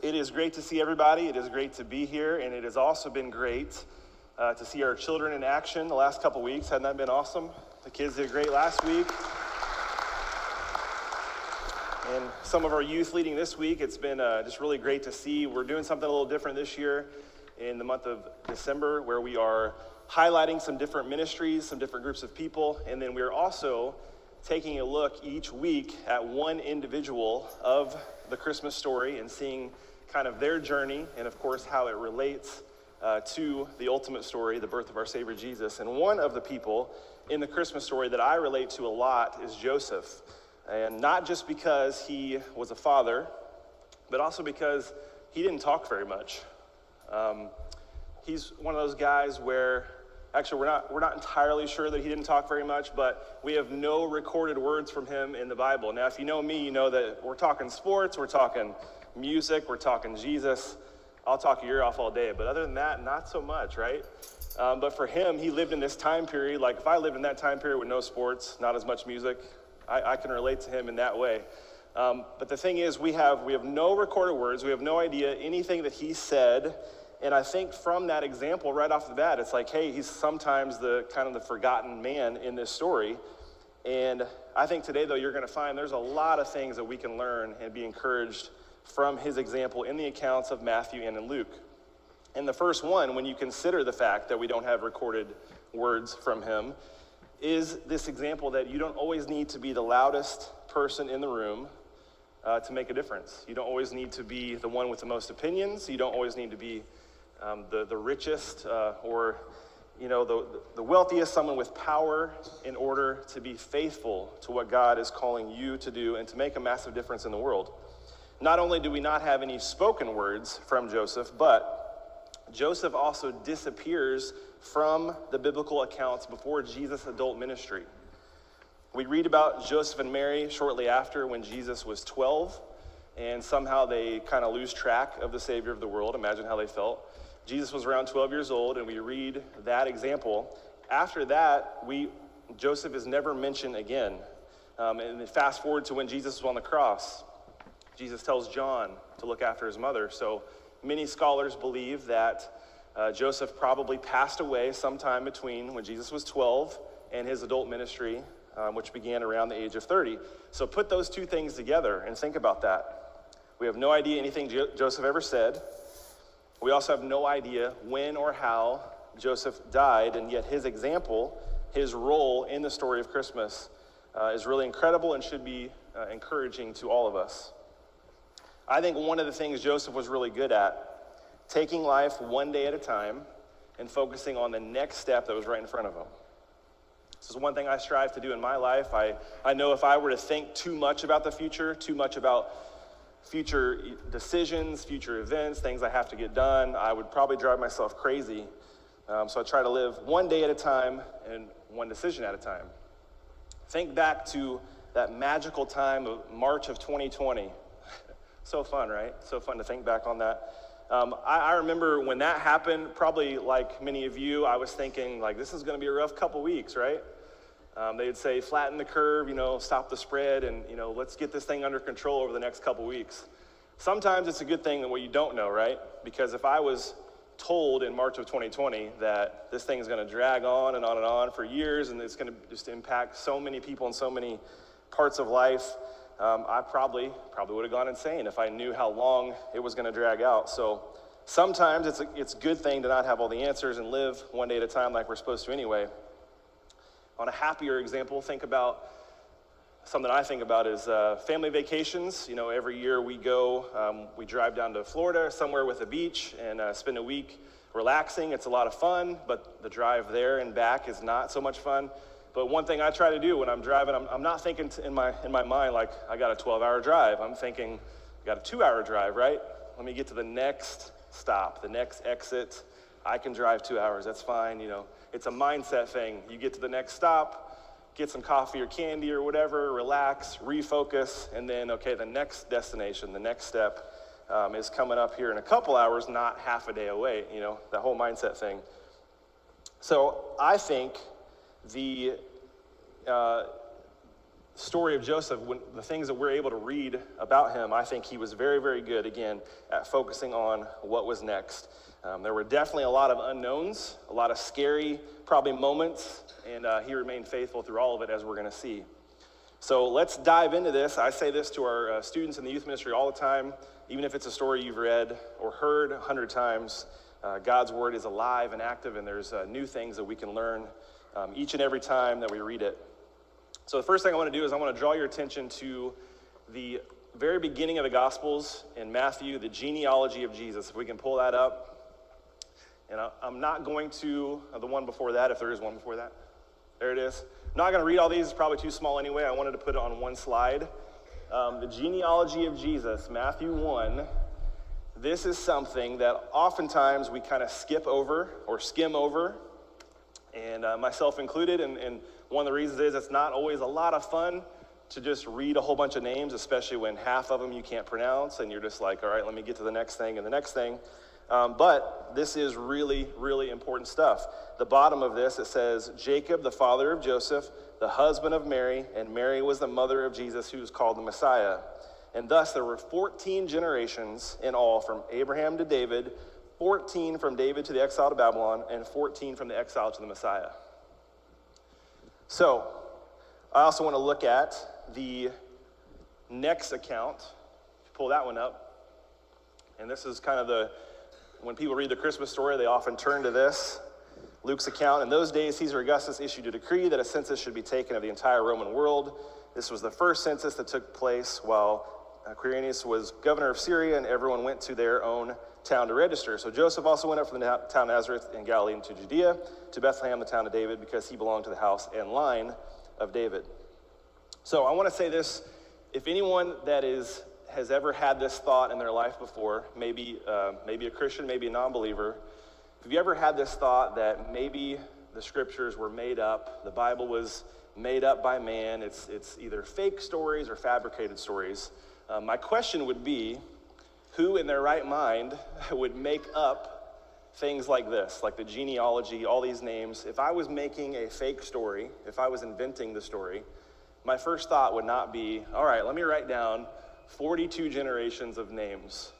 It is great to see everybody. It is great to be here, and it has also been great uh, to see our children in action the last couple weeks. Hadn't that been awesome? The kids did great last week. And some of our youth leading this week, it's been uh, just really great to see. We're doing something a little different this year in the month of December where we are highlighting some different ministries, some different groups of people, and then we're also taking a look each week at one individual of the Christmas story and seeing kind of their journey and, of course, how it relates uh, to the ultimate story, the birth of our Savior Jesus. And one of the people in the Christmas story that I relate to a lot is Joseph. And not just because he was a father, but also because he didn't talk very much. Um, he's one of those guys where actually we're not, we're not entirely sure that he didn't talk very much, but we have no recorded words from him in the Bible. Now, if you know me, you know that we're talking sports, we're talking music, we're talking Jesus. I'll talk your ear off all day, but other than that, not so much, right? Um, but for him, he lived in this time period. Like if I lived in that time period with no sports, not as much music, I, I can relate to him in that way. Um, but the thing is, we have we have no recorded words. We have no idea anything that he said. And I think from that example, right off the bat, it's like, hey, he's sometimes the kind of the forgotten man in this story. And I think today, though, you're going to find there's a lot of things that we can learn and be encouraged from his example in the accounts of Matthew and in Luke. And the first one, when you consider the fact that we don't have recorded words from him, is this example that you don't always need to be the loudest person in the room uh, to make a difference. You don't always need to be the one with the most opinions. You don't always need to be um, the, the richest uh, or you know the, the wealthiest, someone with power in order to be faithful to what God is calling you to do and to make a massive difference in the world. Not only do we not have any spoken words from Joseph, but Joseph also disappears from the biblical accounts before Jesus' adult ministry. We read about Joseph and Mary shortly after when Jesus was 12, and somehow they kind of lose track of the Savior of the world. Imagine how they felt. Jesus was around 12 years old, and we read that example. After that, we, Joseph is never mentioned again. Um, and fast forward to when Jesus was on the cross. Jesus tells John to look after his mother. So many scholars believe that uh, Joseph probably passed away sometime between when Jesus was 12 and his adult ministry, um, which began around the age of 30. So put those two things together and think about that. We have no idea anything jo- Joseph ever said. We also have no idea when or how Joseph died, and yet his example, his role in the story of Christmas, uh, is really incredible and should be uh, encouraging to all of us. I think one of the things Joseph was really good at, taking life one day at a time and focusing on the next step that was right in front of him. This is one thing I strive to do in my life. I, I know if I were to think too much about the future, too much about future decisions, future events, things I have to get done, I would probably drive myself crazy. Um, so I try to live one day at a time and one decision at a time. Think back to that magical time of March of 2020 so fun, right? So fun to think back on that. Um, I, I, remember when that happened, probably like many of you, I was thinking, like, this is going to be a rough couple weeks, right? Um, they'd say, flatten the curve, you know, stop the spread, and, you know, let's get this thing under control over the next couple weeks. Sometimes it's a good thing that what you don't know, right? Because if I was told in March of 2020 that this thing is going to drag on and on and on for years and it's going to just impact so many people in so many parts of life, um, I probably probably would have gone insane if I knew how long it was going to drag out. So sometimes it's a, it's a good thing to not have all the answers and live one day at a time like we're supposed to anyway. On a happier example, think about something I think about is uh, family vacations. You know, every year we go, um, we drive down to Florida, somewhere with a beach, and uh, spend a week relaxing. It's a lot of fun, but the drive there and back is not so much fun. But one thing I try to do when I'm driving, I'm, I'm not thinking in my, in my mind like I got a 12 hour drive. I'm thinking, I got a two hour drive, right? Let me get to the next stop, the next exit. I can drive two hours, that's fine. You know, it's a mindset thing. You get to the next stop, get some coffee or candy or whatever, relax, refocus, and then, okay, the next destination, the next step um, is coming up here in a couple hours, not half a day away, you know, that whole mindset thing. So I think the uh, story of Joseph, when, the things that we're able to read about him, I think he was very, very good, again, at focusing on what was next. Um, there were definitely a lot of unknowns, a lot of scary, probably moments, and uh, he remained faithful through all of it, as we're going to see. So let's dive into this. I say this to our uh, students in the youth ministry all the time, even if it's a story you've read or heard a hundred times. Uh, God's word is alive and active, and there's uh, new things that we can learn um, each and every time that we read it. So, the first thing I want to do is I want to draw your attention to the very beginning of the Gospels in Matthew, the genealogy of Jesus. If we can pull that up. And I'm not going to, uh, the one before that, if there is one before that. There it is. I'm not going to read all these, it's probably too small anyway. I wanted to put it on one slide. Um, the genealogy of Jesus, Matthew 1. This is something that oftentimes we kind of skip over or skim over, and uh, myself included. And, and one of the reasons is it's not always a lot of fun to just read a whole bunch of names, especially when half of them you can't pronounce, and you're just like, all right, let me get to the next thing and the next thing. Um, but this is really, really important stuff. The bottom of this, it says Jacob, the father of Joseph, the husband of Mary, and Mary was the mother of Jesus, who was called the Messiah. And thus there were 14 generations in all from Abraham to David, 14 from David to the exile to Babylon, and 14 from the exile to the Messiah. So, I also want to look at the next account. Pull that one up. And this is kind of the, when people read the Christmas story, they often turn to this. Luke's account. In those days, Caesar Augustus issued a decree that a census should be taken of the entire Roman world. This was the first census that took place while uh, Quirinius was governor of Syria, and everyone went to their own town to register. So Joseph also went up from the town of Nazareth in Galilee into Judea to Bethlehem, the town of David, because he belonged to the house and line of David. So I want to say this if anyone that is has ever had this thought in their life before, maybe, uh, maybe a Christian, maybe a non believer, have you ever had this thought that maybe the scriptures were made up, the Bible was made up by man, it's, it's either fake stories or fabricated stories? Uh, my question would be who in their right mind would make up things like this, like the genealogy, all these names? If I was making a fake story, if I was inventing the story, my first thought would not be, all right, let me write down 42 generations of names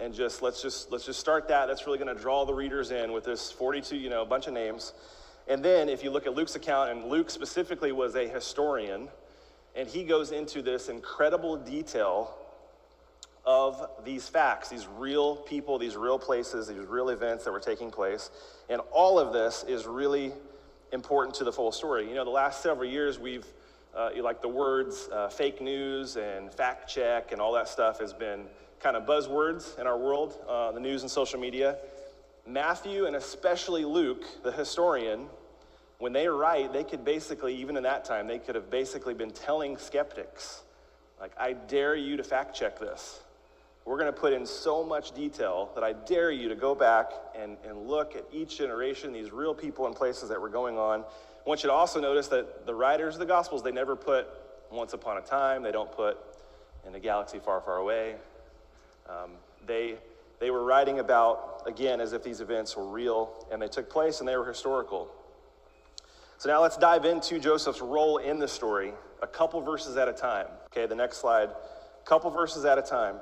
and just let's just let's just start that that's really going to draw the readers in with this 42 you know bunch of names and then if you look at luke's account and luke specifically was a historian and he goes into this incredible detail of these facts, these real people, these real places, these real events that were taking place. And all of this is really important to the full story. You know, the last several years, we've, uh, like the words uh, fake news and fact check and all that stuff has been kind of buzzwords in our world, uh, the news and social media. Matthew and especially Luke, the historian, when they write, they could basically, even in that time, they could have basically been telling skeptics, like, I dare you to fact check this. We're going to put in so much detail that I dare you to go back and, and look at each generation, these real people and places that were going on. I want you to also notice that the writers of the Gospels, they never put once upon a time, they don't put in a galaxy far, far away. Um, they, they were writing about, again, as if these events were real and they took place and they were historical. So now let's dive into Joseph's role in the story, a couple verses at a time. Okay, the next slide, a couple verses at a time.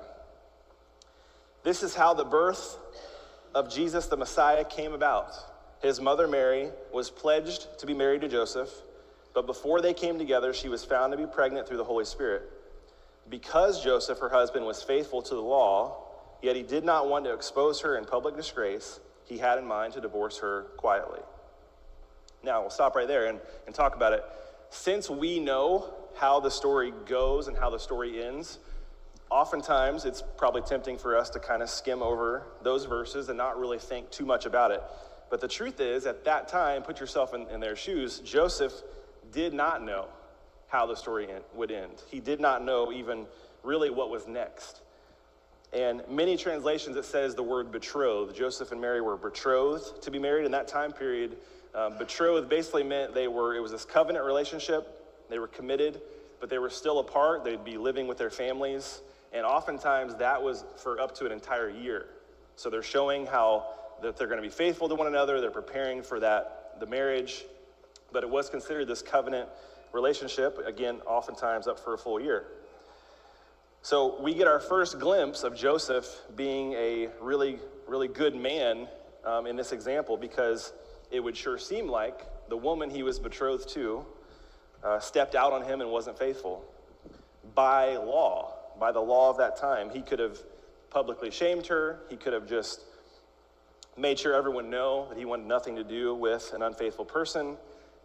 This is how the birth of Jesus the Messiah came about. His mother Mary was pledged to be married to Joseph, but before they came together, she was found to be pregnant through the Holy Spirit. Because Joseph, her husband, was faithful to the law, yet he did not want to expose her in public disgrace, he had in mind to divorce her quietly. Now, we'll stop right there and, and talk about it. Since we know how the story goes and how the story ends, oftentimes it's probably tempting for us to kind of skim over those verses and not really think too much about it. But the truth is, at that time, put yourself in, in their shoes, Joseph did not know how the story end, would end. He did not know even really what was next. And many translations, it says the word betrothed. Joseph and Mary were betrothed to be married in that time period. Um, betrothed basically meant they were, it was this covenant relationship. They were committed, but they were still apart. They'd be living with their families. And oftentimes that was for up to an entire year. So they're showing how that they're going to be faithful to one another, they're preparing for that, the marriage, but it was considered this covenant relationship, again, oftentimes up for a full year. So we get our first glimpse of Joseph being a really, really good man um, in this example because it would sure seem like the woman he was betrothed to uh, stepped out on him and wasn't faithful. By law, by the law of that time, he could have publicly shamed her, he could have just made sure everyone know that he wanted nothing to do with an unfaithful person,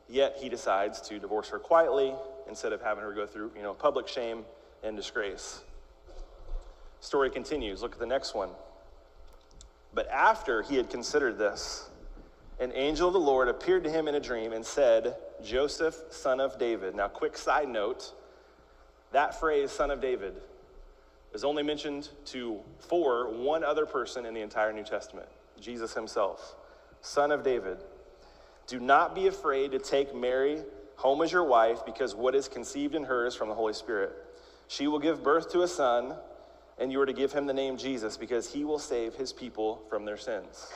yet he decides to divorce her quietly instead of having her go through, you know, public shame and disgrace. Story continues. Look at the next one. But after he had considered this, an angel of the Lord appeared to him in a dream and said, Joseph, son of David. Now, quick side note that phrase, son of David, is only mentioned to for one other person in the entire New Testament Jesus himself, son of David. Do not be afraid to take Mary home as your wife, because what is conceived in her is from the Holy Spirit. She will give birth to a son, and you are to give him the name Jesus, because he will save his people from their sins.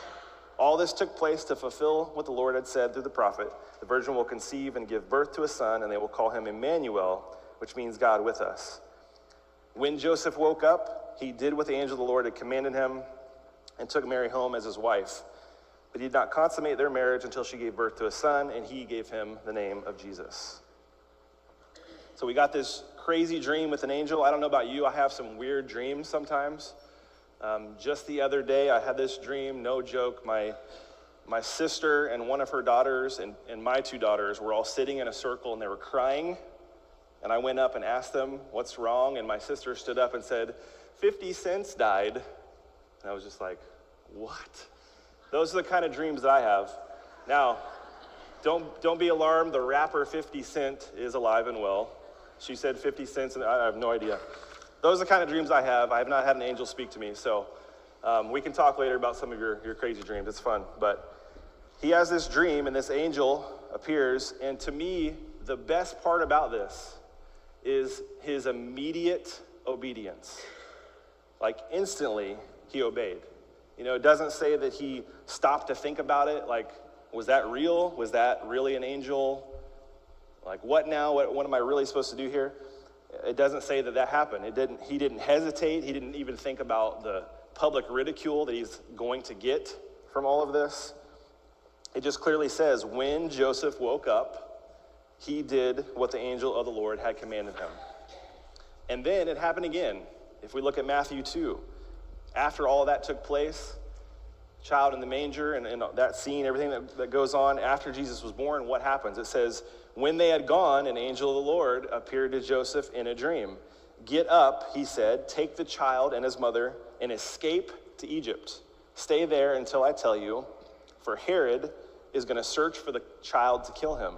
All this took place to fulfill what the Lord had said through the prophet The virgin will conceive and give birth to a son, and they will call him Emmanuel, which means God with us. When Joseph woke up, he did what the angel of the Lord had commanded him and took Mary home as his wife. But he did not consummate their marriage until she gave birth to a son, and he gave him the name of Jesus. So we got this crazy dream with an angel. I don't know about you, I have some weird dreams sometimes. Um, just the other day, I had this dream, no joke. My, my sister and one of her daughters, and, and my two daughters, were all sitting in a circle and they were crying. And I went up and asked them, What's wrong? And my sister stood up and said, 50 cents died. And I was just like, What? Those are the kind of dreams that I have. Now, don't, don't be alarmed. The rapper 50 Cent is alive and well. She said 50 cents, and I have no idea. Those are the kind of dreams I have. I have not had an angel speak to me. So um, we can talk later about some of your, your crazy dreams. It's fun. But he has this dream, and this angel appears. And to me, the best part about this is his immediate obedience. Like instantly, he obeyed. You know, it doesn't say that he stopped to think about it. Like, was that real? Was that really an angel? Like, what now? What, what am I really supposed to do here? It doesn't say that that happened. It didn't, he didn't hesitate. He didn't even think about the public ridicule that he's going to get from all of this. It just clearly says when Joseph woke up, he did what the angel of the Lord had commanded him. And then it happened again. If we look at Matthew 2, after all that took place, child in the manger and, and that scene, everything that, that goes on after Jesus was born, what happens? It says, When they had gone, an angel of the Lord appeared to Joseph in a dream. Get up, he said, take the child and his mother and escape to Egypt. Stay there until I tell you, for Herod is going to search for the child to kill him.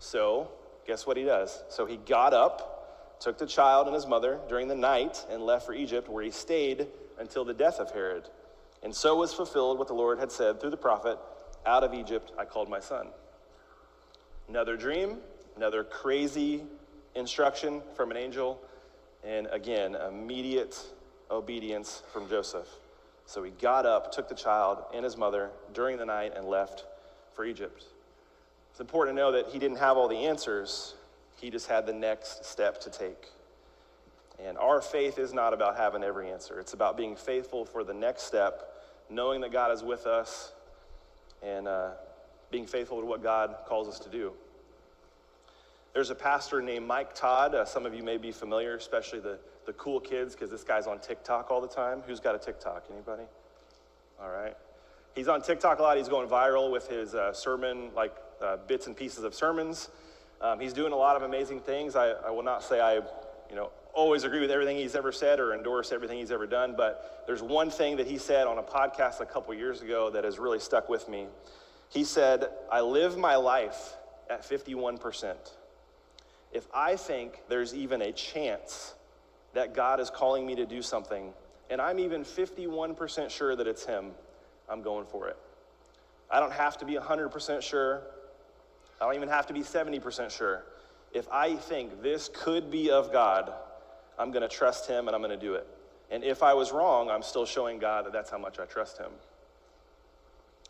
So, guess what he does? So he got up, took the child and his mother during the night, and left for Egypt, where he stayed until the death of Herod. And so was fulfilled what the Lord had said through the prophet Out of Egypt I called my son. Another dream, another crazy instruction from an angel, and again, immediate obedience from Joseph. So he got up, took the child and his mother during the night, and left for Egypt. It's important to know that he didn't have all the answers, he just had the next step to take. And our faith is not about having every answer, it's about being faithful for the next step, knowing that God is with us, and uh, being faithful to what God calls us to do. There's a pastor named Mike Todd. Uh, some of you may be familiar, especially the, the cool kids, because this guy's on TikTok all the time. Who's got a TikTok? Anybody? All right. He's on TikTok a lot. He's going viral with his uh, sermon, like uh, bits and pieces of sermons. Um, he's doing a lot of amazing things. I, I will not say I, you know, always agree with everything he's ever said or endorse everything he's ever done, but there's one thing that he said on a podcast a couple years ago that has really stuck with me. He said, I live my life at 51%. If I think there's even a chance that God is calling me to do something, and I'm even 51% sure that it's Him, I'm going for it. I don't have to be 100% sure. I don't even have to be 70% sure. If I think this could be of God, I'm going to trust Him and I'm going to do it. And if I was wrong, I'm still showing God that that's how much I trust Him.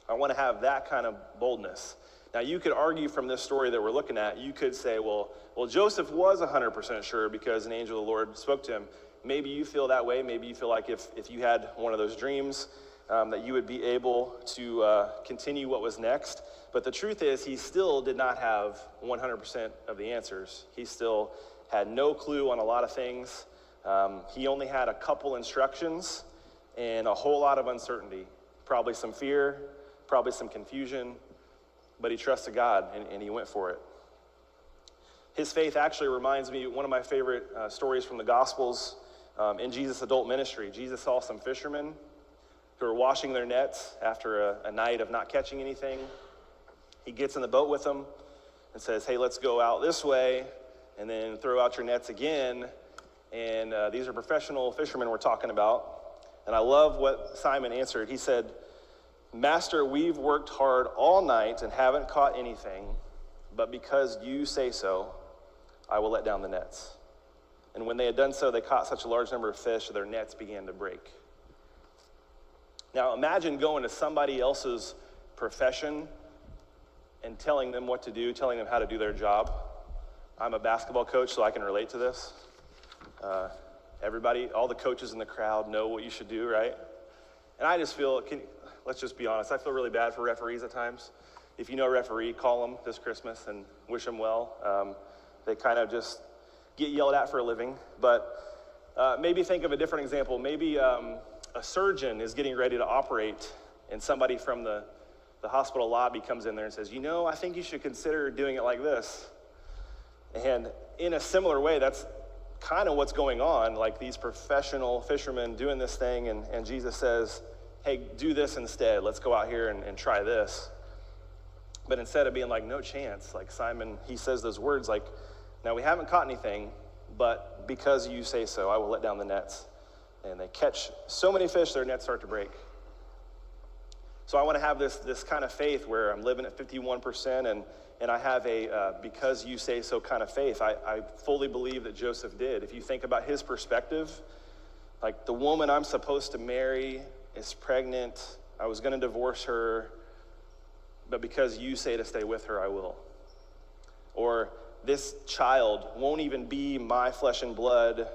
I want to have that kind of boldness Now, you could argue from this story that we're looking at, you could say, well, well, Joseph was 100% sure because an angel of the Lord spoke to him. Maybe you feel that way. Maybe you feel like if, if you had one of those dreams, um, that you would be able to uh, continue what was next. But the truth is, he still did not have 100% of the answers. He still had no clue on a lot of things. Um, he only had a couple instructions and a whole lot of uncertainty, probably some fear, probably some confusion, but he trusted God and, and he went for it. His faith actually reminds me one of my favorite uh, stories from the Gospels um, in Jesus' adult ministry. Jesus saw some fishermen who are washing their nets after a, a night of not catching anything. He gets in the boat with them and says, Hey, let's go out this way and then throw out your nets again. And uh, these are professional fishermen we're talking about. And I love what Simon answered. He said, Master, we've worked hard all night and haven't caught anything, but because you say so, I will let down the nets. And when they had done so, they caught such a large number of fish that their nets began to break. Now imagine going to somebody else's profession and telling them what to do, telling them how to do their job. I'm a basketball coach, so I can relate to this. Uh, everybody, all the coaches in the crowd know what you should do, right? And I just feel, can, let's just be honest, I feel really bad for referees at times. If you know a referee, call them this Christmas and wish them well. Um, they kind of just get yelled at for a living. But uh, maybe think of a different example. Maybe um, a surgeon is getting ready to operate, and somebody from the, the hospital lobby comes in there and says, You know, I think you should consider doing it like this. And in a similar way, that's kind of what's going on. Like these professional fishermen doing this thing, and, and Jesus says, Hey, do this instead. Let's go out here and, and try this. But instead of being like, No chance, like Simon, he says those words like, Now we haven't caught anything, but because you say so, I will let down the nets and they catch so many fish their nets start to break. So I want to have this, this kind of faith where I'm living at 51% and, and I have a uh, because you say so kind of faith. I, I fully believe that Joseph did. If you think about his perspective, like the woman I'm supposed to marry is pregnant, I was going to divorce her, but because you say to stay with her, I will. Or this child won't even be my flesh and blood,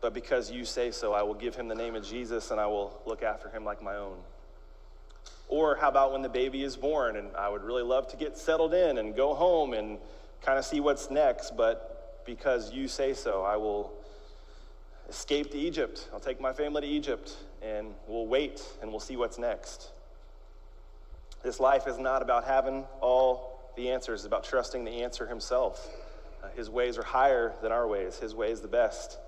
but because you say so, I will give him the name of Jesus and I will look after him like my own. Or how about when the baby is born and I would really love to get settled in and go home and kind of see what's next, but because you say so, I will escape to Egypt. I'll take my family to Egypt and we'll wait and we'll see what's next. This life is not about having all the answers, it's about trusting the answer himself. Uh, his ways are higher than our ways, his way is the best.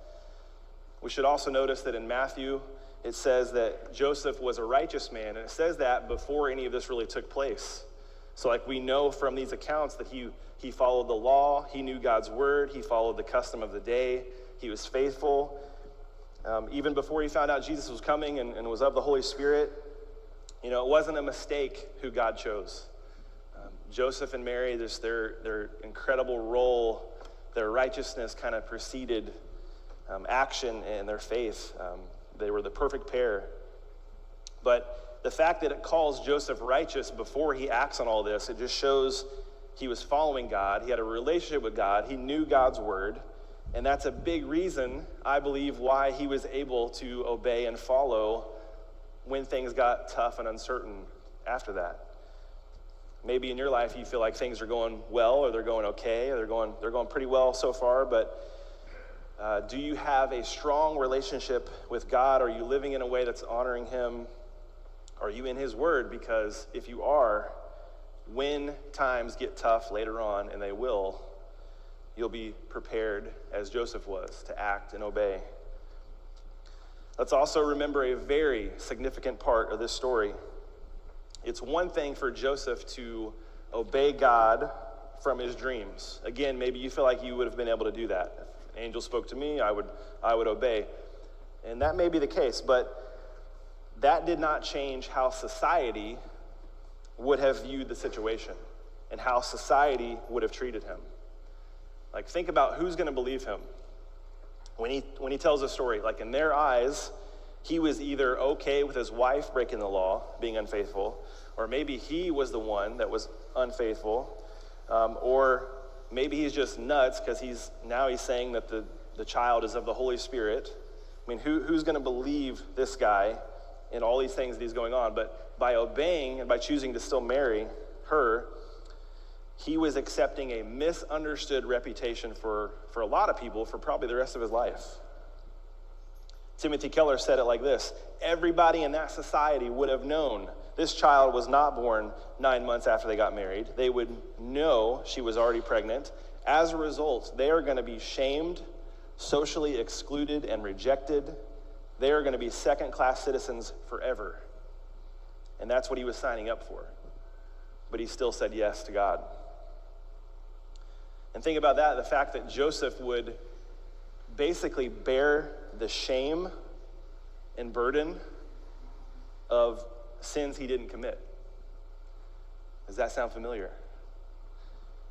We should also notice that in Matthew, it says that Joseph was a righteous man, and it says that before any of this really took place. So, like we know from these accounts that he, he followed the law, he knew God's word, he followed the custom of the day, he was faithful. Um, even before he found out Jesus was coming and, and, was of the Holy Spirit, you know, it wasn't a mistake who God chose. Um, Joseph and Mary, just their, their incredible role, their righteousness kind of preceded um, action and their faith. Um, they were the perfect pair. But the fact that it calls Joseph righteous before he acts on all this, it just shows he was following God. He had a relationship with God. He knew God's word. And that's a big reason, I believe, why he was able to obey and follow when things got tough and uncertain after that. Maybe in your life you feel like things are going well or they're going okay or they're going, they're going pretty well so far, but uh, do you have a strong relationship with God? Are you living in a way that's honoring Him? Are you in His Word? Because if you are, when times get tough later on, and they will, you'll be prepared, as Joseph was, to act and obey. Let's also remember a very significant part of this story. It's one thing for Joseph to obey God from his dreams. Again, maybe you feel like you would have been able to do that angel spoke to me, I would, I would obey. And that may be the case, but that did not change how society would have viewed the situation and how society would have treated him. Like, think about who's going to believe him when he, when he tells a story. Like, in their eyes, he was either okay with his wife breaking the law, being unfaithful, or maybe he was the one that was unfaithful, um, or maybe he's just nuts because he's now he's saying that the, the child is of the Holy Spirit. I mean, who, who's going to believe this guy in all these things that he's going on? But by obeying and by choosing to still marry her, he was accepting a misunderstood reputation for, for a lot of people for probably the rest of his life. Timothy Keller said it like this Everybody in that society would have known this child was not born nine months after they got married. They would know she was already pregnant. As a result, they are going to be shamed, socially excluded, and rejected. They are going to be second class citizens forever. And that's what he was signing up for. But he still said yes to God. And think about that the fact that Joseph would basically bear the shame and burden of sins he didn't commit. Does that sound familiar?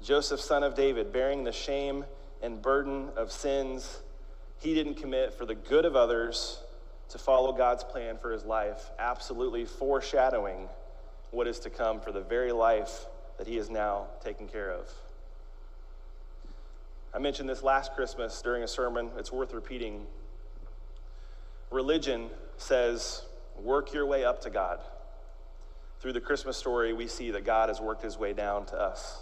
Joseph, son of David, bearing the shame and burden of sins he didn't commit for the good of others to follow God's plan for his life, absolutely foreshadowing what is to come for the very life that he is now taking care of. I mentioned this last Christmas during a sermon. It's worth repeating. Religion says, work your way up to God. Through the Christmas story, we see that God has worked his way down to us.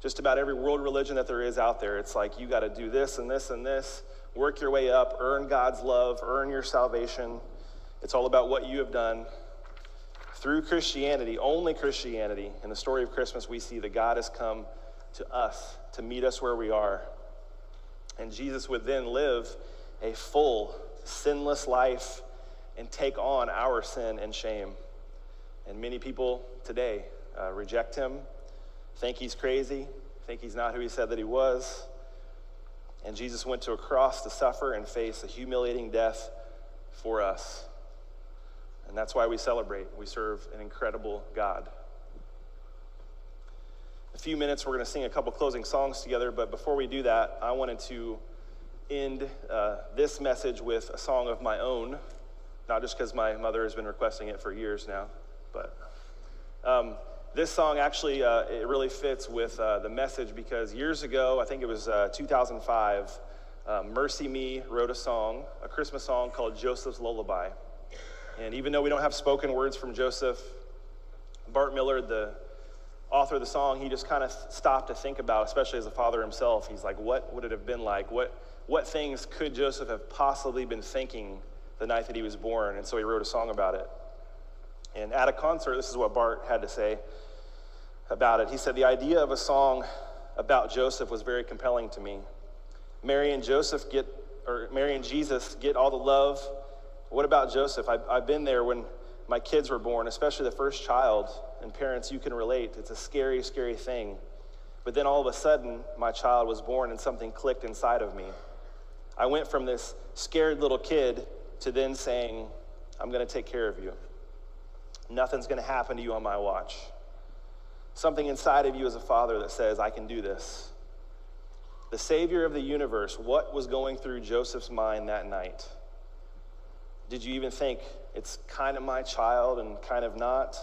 Just about every world religion that there is out there, it's like you got to do this and this and this, work your way up, earn God's love, earn your salvation. It's all about what you have done. Through Christianity, only Christianity, in the story of Christmas, we see that God has come to us to meet us where we are. And Jesus would then live a full, sinless life and take on our sin and shame. And many people today uh, reject him, think he's crazy, think he's not who he said that he was. And Jesus went to a cross to suffer and face a humiliating death for us. And that's why we celebrate. We serve an incredible God a few minutes, we're going to sing a couple closing songs together. But before we do that, I wanted to end uh, this message with a song of my own, not just because my mother has been requesting it for years now, but um, this song actually uh, it really fits with uh, the message because years ago, I think it was uh, 2005, uh, MercyMe wrote a song, a Christmas song called Joseph's Lullaby. And even though we don't have spoken words from Joseph, Bart Millard, the author of the song, he just kind of stopped to think about, especially as a father himself. He's like, what would it have been like? What, what things could Joseph have possibly been thinking the night that he was born? And so he wrote a song about it. And at a concert, this is what Bart had to say about it. He said, The idea of a song about Joseph was very compelling to me. Mary and Joseph get, or Mary and Jesus get all the love. What about Joseph? I've, I've been there when my kids were born, especially the first child, and parents, you can relate. It's a scary, scary thing. But then all of a sudden, my child was born and something clicked inside of me. I went from this scared little kid to then saying, I'm going to take care of you. Nothing's going to happen to you on my watch. Something inside of you as a father that says, I can do this. The Savior of the universe, what was going through Joseph's mind that night? Did you even think it's kind of my child and kind of not?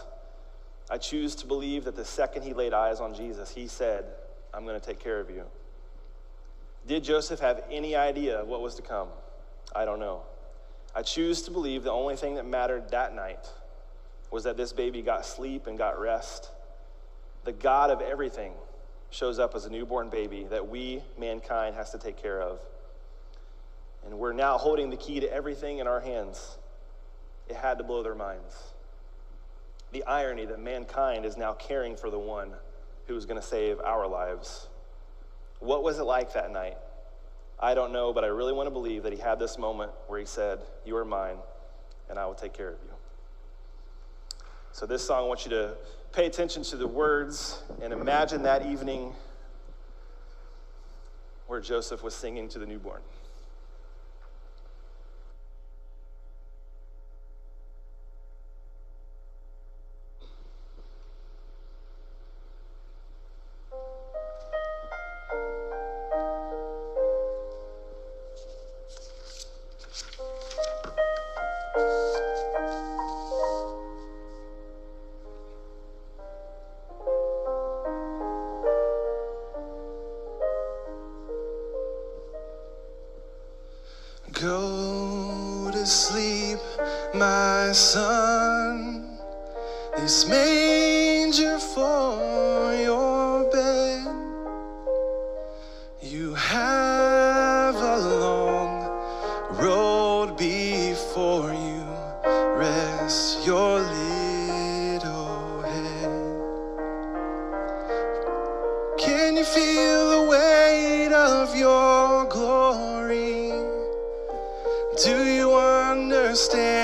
I choose to believe that the second he laid eyes on Jesus, he said, I'm going to take care of you. Did Joseph have any idea of what was to come? I don't know. I choose to believe the only thing that mattered that night was that this baby got sleep and got rest. The God of everything shows up as a newborn baby that we, mankind, has to take care of. And we're now holding the key to everything in our hands. It had to blow their minds. The irony that mankind is now caring for the one who is going to save our lives. What was it like that night? I don't know, but I really want to believe that he had this moment where he said, You are mine, and I will take care of you. So, this song, I want you to pay attention to the words and imagine that evening where Joseph was singing to the newborn. Son, this manger for your bed. You have a long road before you. Rest your little head. Can you feel the weight of your glory? Do you understand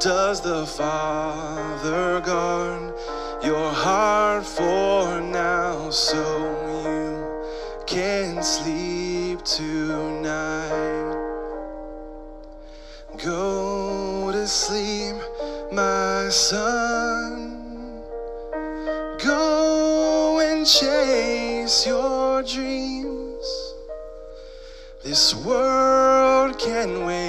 does the Father guard your heart for now so you can sleep tonight? Go to sleep, my son. Go and chase your dreams. This world can wait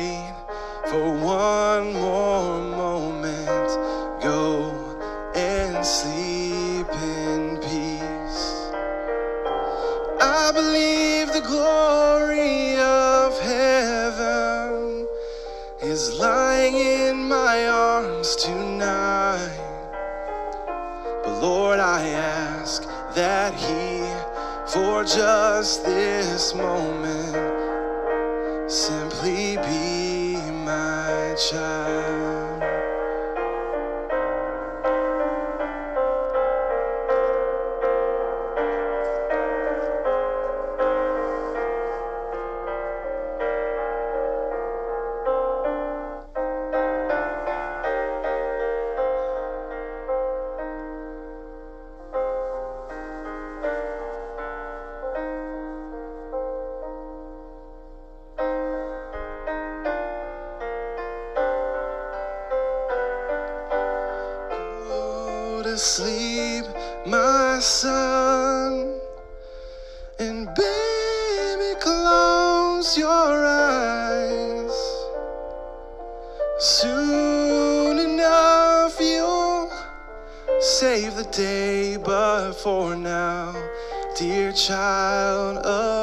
just this moment, to sleep, my son, and baby, close your eyes. Soon enough, you'll save the day, but for now, dear child of